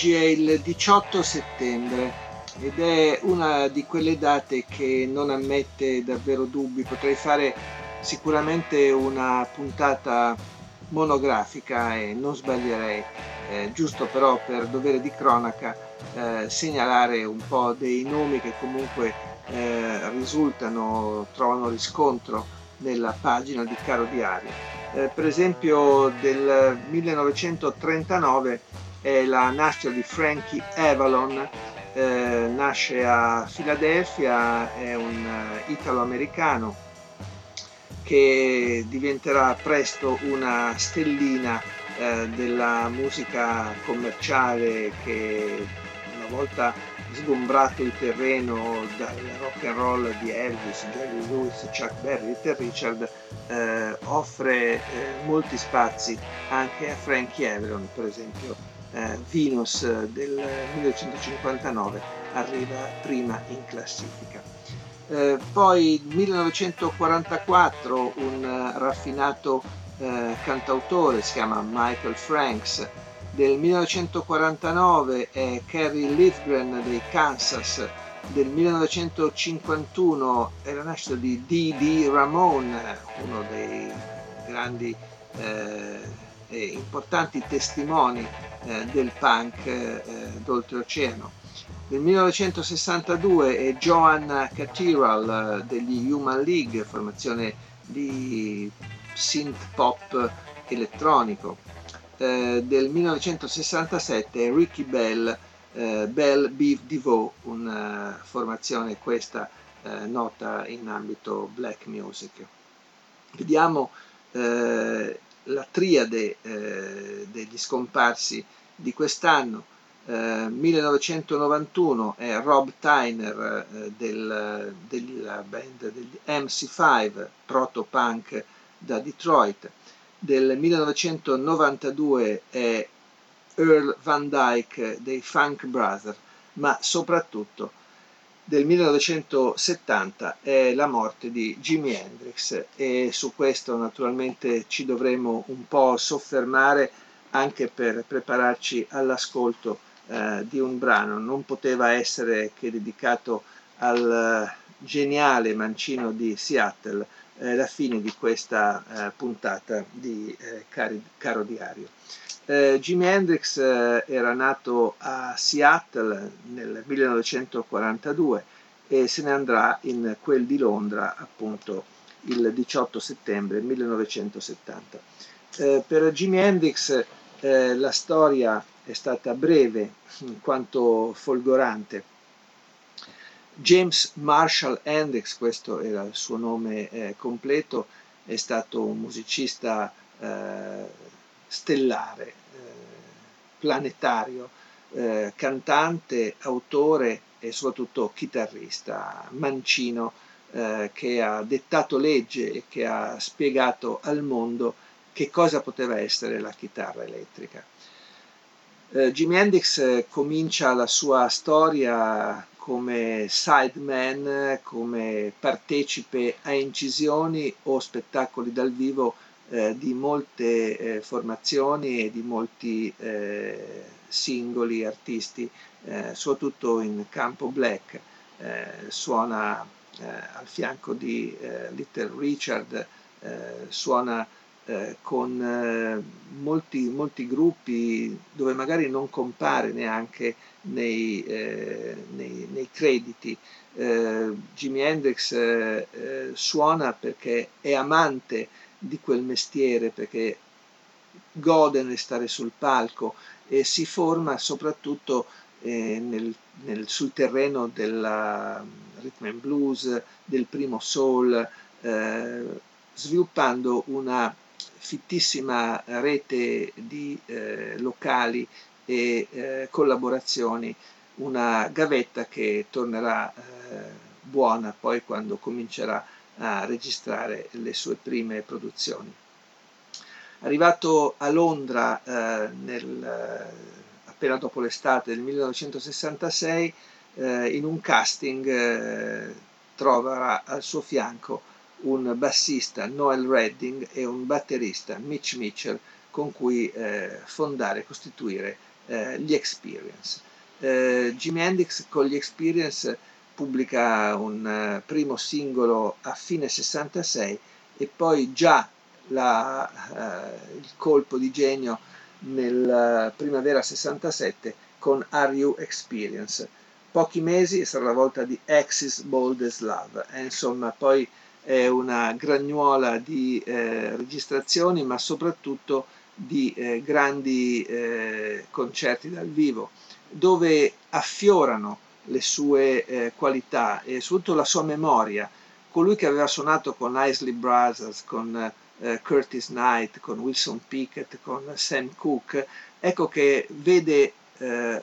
Oggi è il 18 settembre ed è una di quelle date che non ammette davvero dubbi. Potrei fare sicuramente una puntata monografica e non sbaglierei, eh, giusto però per dovere di cronaca, eh, segnalare un po' dei nomi che comunque eh, risultano, trovano riscontro nella pagina di Caro Diario. Eh, per esempio del 1939 è la nascita di Frankie Avalon, eh, nasce a Filadelfia, è un uh, italo-americano che diventerà presto una stellina eh, della musica commerciale che una volta sgombrato il terreno dal rock and roll di Elvis, Jerry Lewis, Chuck Berry, Little Richard, eh, offre eh, molti spazi anche a Frankie Avalon, per esempio eh, Venus del 1959 arriva prima in classifica. Eh, poi 1944 un raffinato eh, cantautore si chiama Michael Franks, del 1949 è Kerry Lithgren dei Kansas, del 1951 è la nascita di D.D. Ramone, uno dei grandi eh, e importanti testimoni eh, del punk eh, d'oltreoceano. Nel 1962 è Joan Catherall eh, degli Human League, formazione di synth pop elettronico. Eh, del 1967 è Ricky Bell, eh, Bell Beef Devoe, una formazione questa eh, nota in ambito black music. Vediamo la triade eh, degli scomparsi di quest'anno. Eh, 1991 è Rob Tyner eh, del, della band degli MC5, proto-punk da Detroit. Del 1992 è Earl Van Dyke dei Funk Brothers, ma soprattutto del 1970 è la morte di Jimi Hendrix e su questo naturalmente ci dovremo un po' soffermare anche per prepararci all'ascolto eh, di un brano. Non poteva essere che dedicato al geniale mancino di Seattle eh, la fine di questa eh, puntata di eh, Cari, Caro Diario. Eh, Jimi Hendrix eh, era nato a Seattle nel 1942 e se ne andrà in quel di Londra appunto il 18 settembre 1970. Eh, per Jimi Hendrix eh, la storia è stata breve quanto folgorante. James Marshall Hendrix, questo era il suo nome eh, completo, è stato un musicista eh, stellare, eh, planetario, eh, cantante, autore e soprattutto chitarrista, mancino, eh, che ha dettato legge e che ha spiegato al mondo che cosa poteva essere la chitarra elettrica. Eh, Jimi Hendrix eh, comincia la sua storia come sideman, come partecipe a incisioni o spettacoli dal vivo eh, di molte eh, formazioni e di molti eh, singoli artisti, eh, soprattutto in campo black. Eh, suona al fianco di Little Richard, suona con molti, molti, gruppi dove magari non compare neanche nei, nei, nei crediti. Jimi Hendrix suona perché è amante di quel mestiere perché gode nel stare sul palco e si forma soprattutto eh, nel, nel, sul terreno del rhythm and blues, del primo soul, eh, sviluppando una fittissima rete di eh, locali e eh, collaborazioni, una gavetta che tornerà eh, buona poi quando comincerà a registrare le sue prime produzioni. Arrivato a Londra eh, nel, appena dopo l'estate del 1966, eh, in un casting eh, troverà al suo fianco un bassista Noel Redding e un batterista Mitch Mitchell con cui eh, fondare e costituire eh, gli Experience. Eh, Jimi Hendrix con gli Experience pubblica un uh, primo singolo a fine 66 e poi già la, uh, il colpo di genio nel uh, primavera 67 con Are You Experience. Pochi mesi sarà la volta di Axis Bold as Love. E, insomma, poi è una gragnuola di eh, registrazioni, ma soprattutto di eh, grandi eh, concerti dal vivo, dove affiorano le sue eh, qualità e soprattutto la sua memoria. Colui che aveva suonato con Isley Brothers, con eh, Curtis Knight, con Wilson Pickett, con Sam Cooke, ecco che vede eh,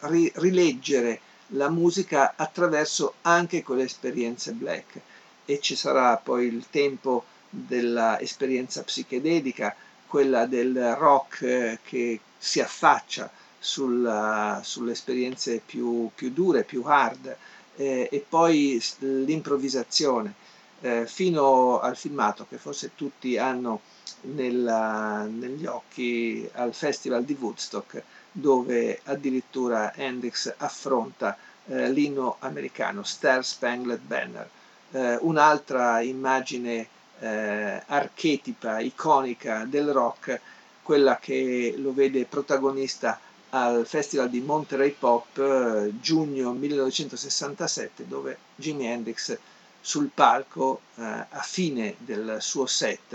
ri- rileggere la musica attraverso anche quelle esperienze black e ci sarà poi il tempo dell'esperienza psichedelica, quella del rock eh, che si affaccia sulla, sulle esperienze più, più, dure, più hard eh, e poi l'improvvisazione. Eh, fino al filmato che forse tutti hanno nella, negli occhi al Festival di Woodstock dove addirittura Hendrix affronta eh, l'inno americano Star Spangled Banner, eh, un'altra immagine eh, archetipa, iconica del rock, quella che lo vede protagonista al Festival di Monterey Pop eh, giugno 1967 dove Jimi Hendrix sul palco eh, a fine del suo set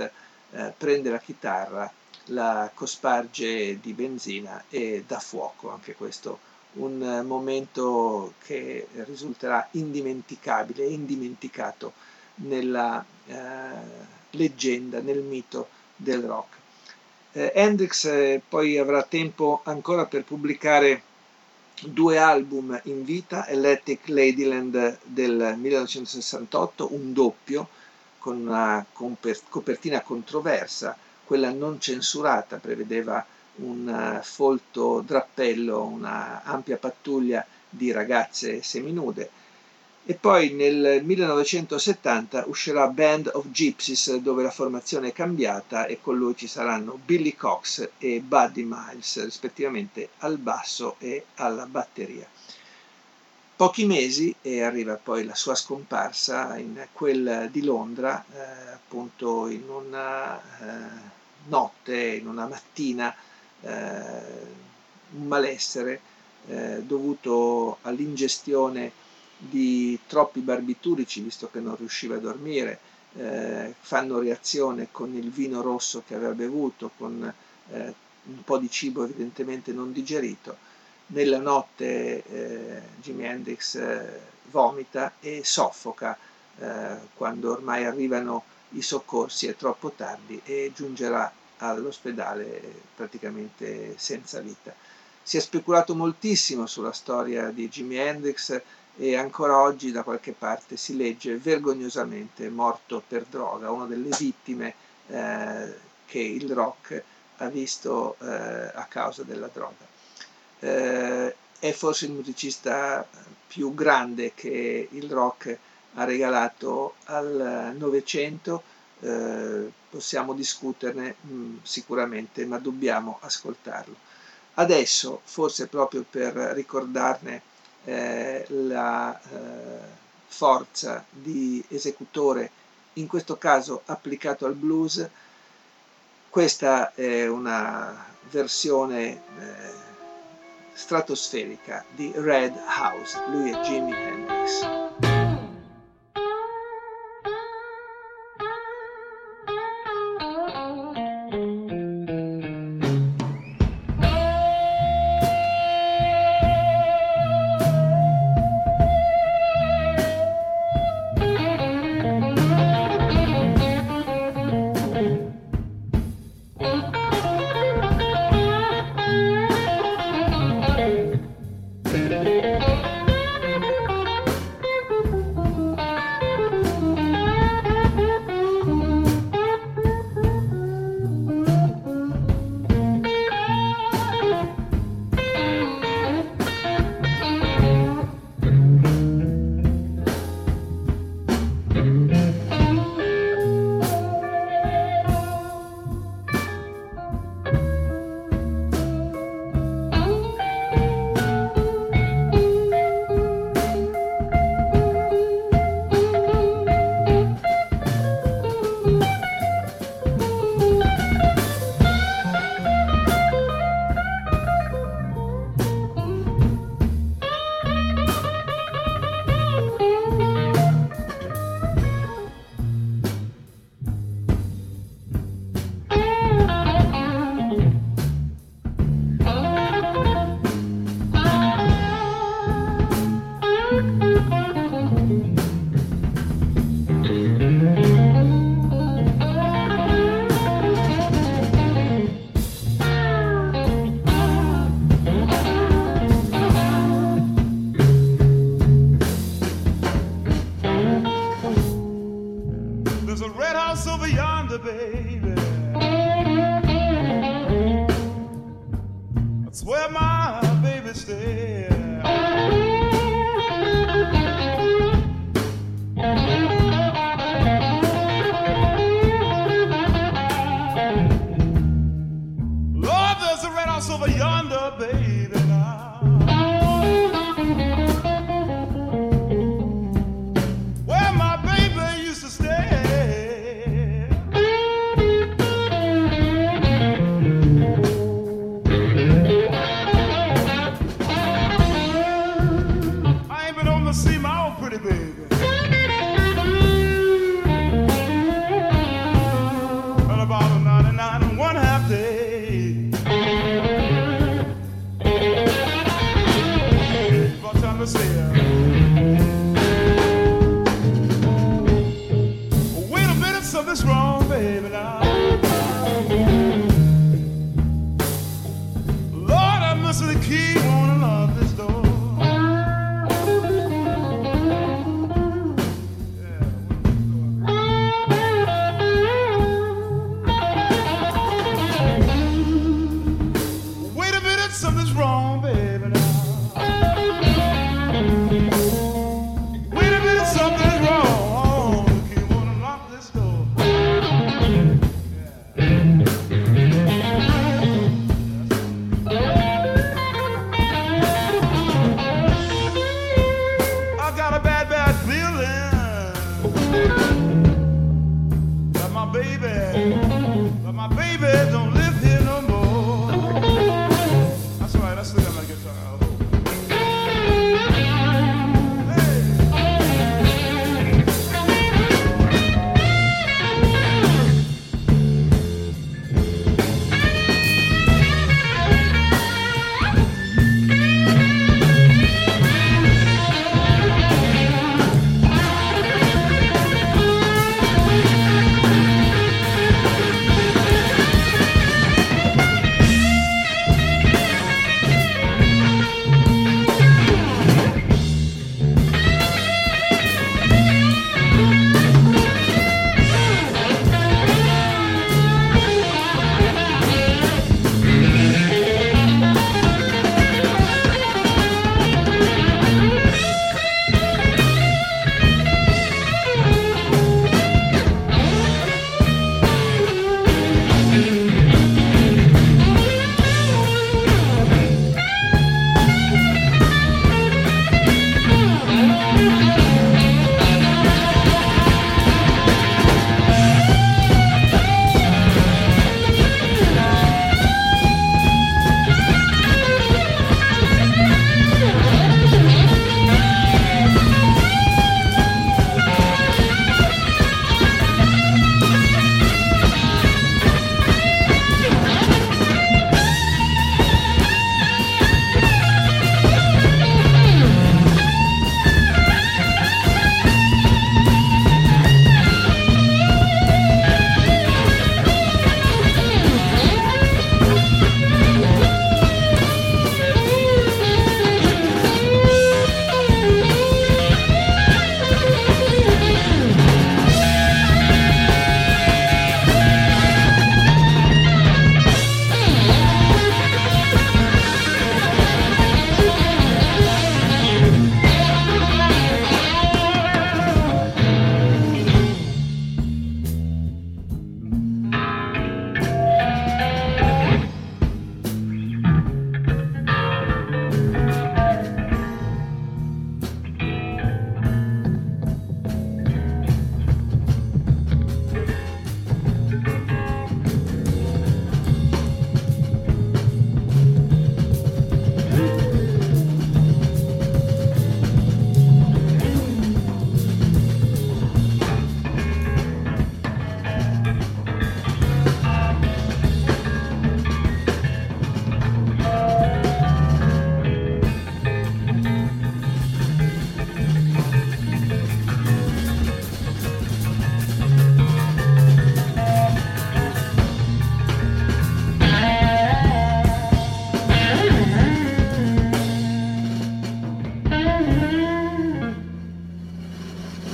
eh, prende la chitarra, la cosparge di benzina e dà fuoco, anche questo un momento che risulterà indimenticabile indimenticato nella eh, leggenda, nel mito del rock. Eh, Hendrix eh, poi avrà tempo ancora per pubblicare due album in vita, Electric Ladyland del 1968, un doppio con una copertina controversa, quella non censurata prevedeva un eh, folto drappello, una ampia pattuglia di ragazze seminude e poi nel 1970 uscirà Band of Gypsies dove la formazione è cambiata e con lui ci saranno Billy Cox e Buddy Miles rispettivamente al basso e alla batteria. Pochi mesi e arriva poi la sua scomparsa in quel di Londra, eh, appunto in una eh, notte, in una mattina, eh, un malessere eh, dovuto all'ingestione di troppi barbiturici, visto che non riusciva a dormire, eh, fanno reazione con il vino rosso che aveva bevuto, con eh, un po' di cibo evidentemente non digerito. Nella notte eh, Jimi Hendrix eh, vomita e soffoca eh, quando ormai arrivano i soccorsi, è troppo tardi e giungerà all'ospedale praticamente senza vita. Si è speculato moltissimo sulla storia di Jimi Hendrix, e ancora oggi da qualche parte si legge vergognosamente morto per droga, una delle vittime eh, che il rock ha visto eh, a causa della droga. Eh, è forse il musicista più grande che il rock ha regalato al Novecento, eh, possiamo discuterne mh, mm, sicuramente, ma dobbiamo ascoltarlo. Adesso, forse proprio per ricordarne eh, la eh, forza di esecutore, in questo caso applicato al blues. Questa è una versione eh, stratosferica di Red House, lui è Jimi Hendrix. baby, now. my baby don't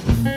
Mm-hmm.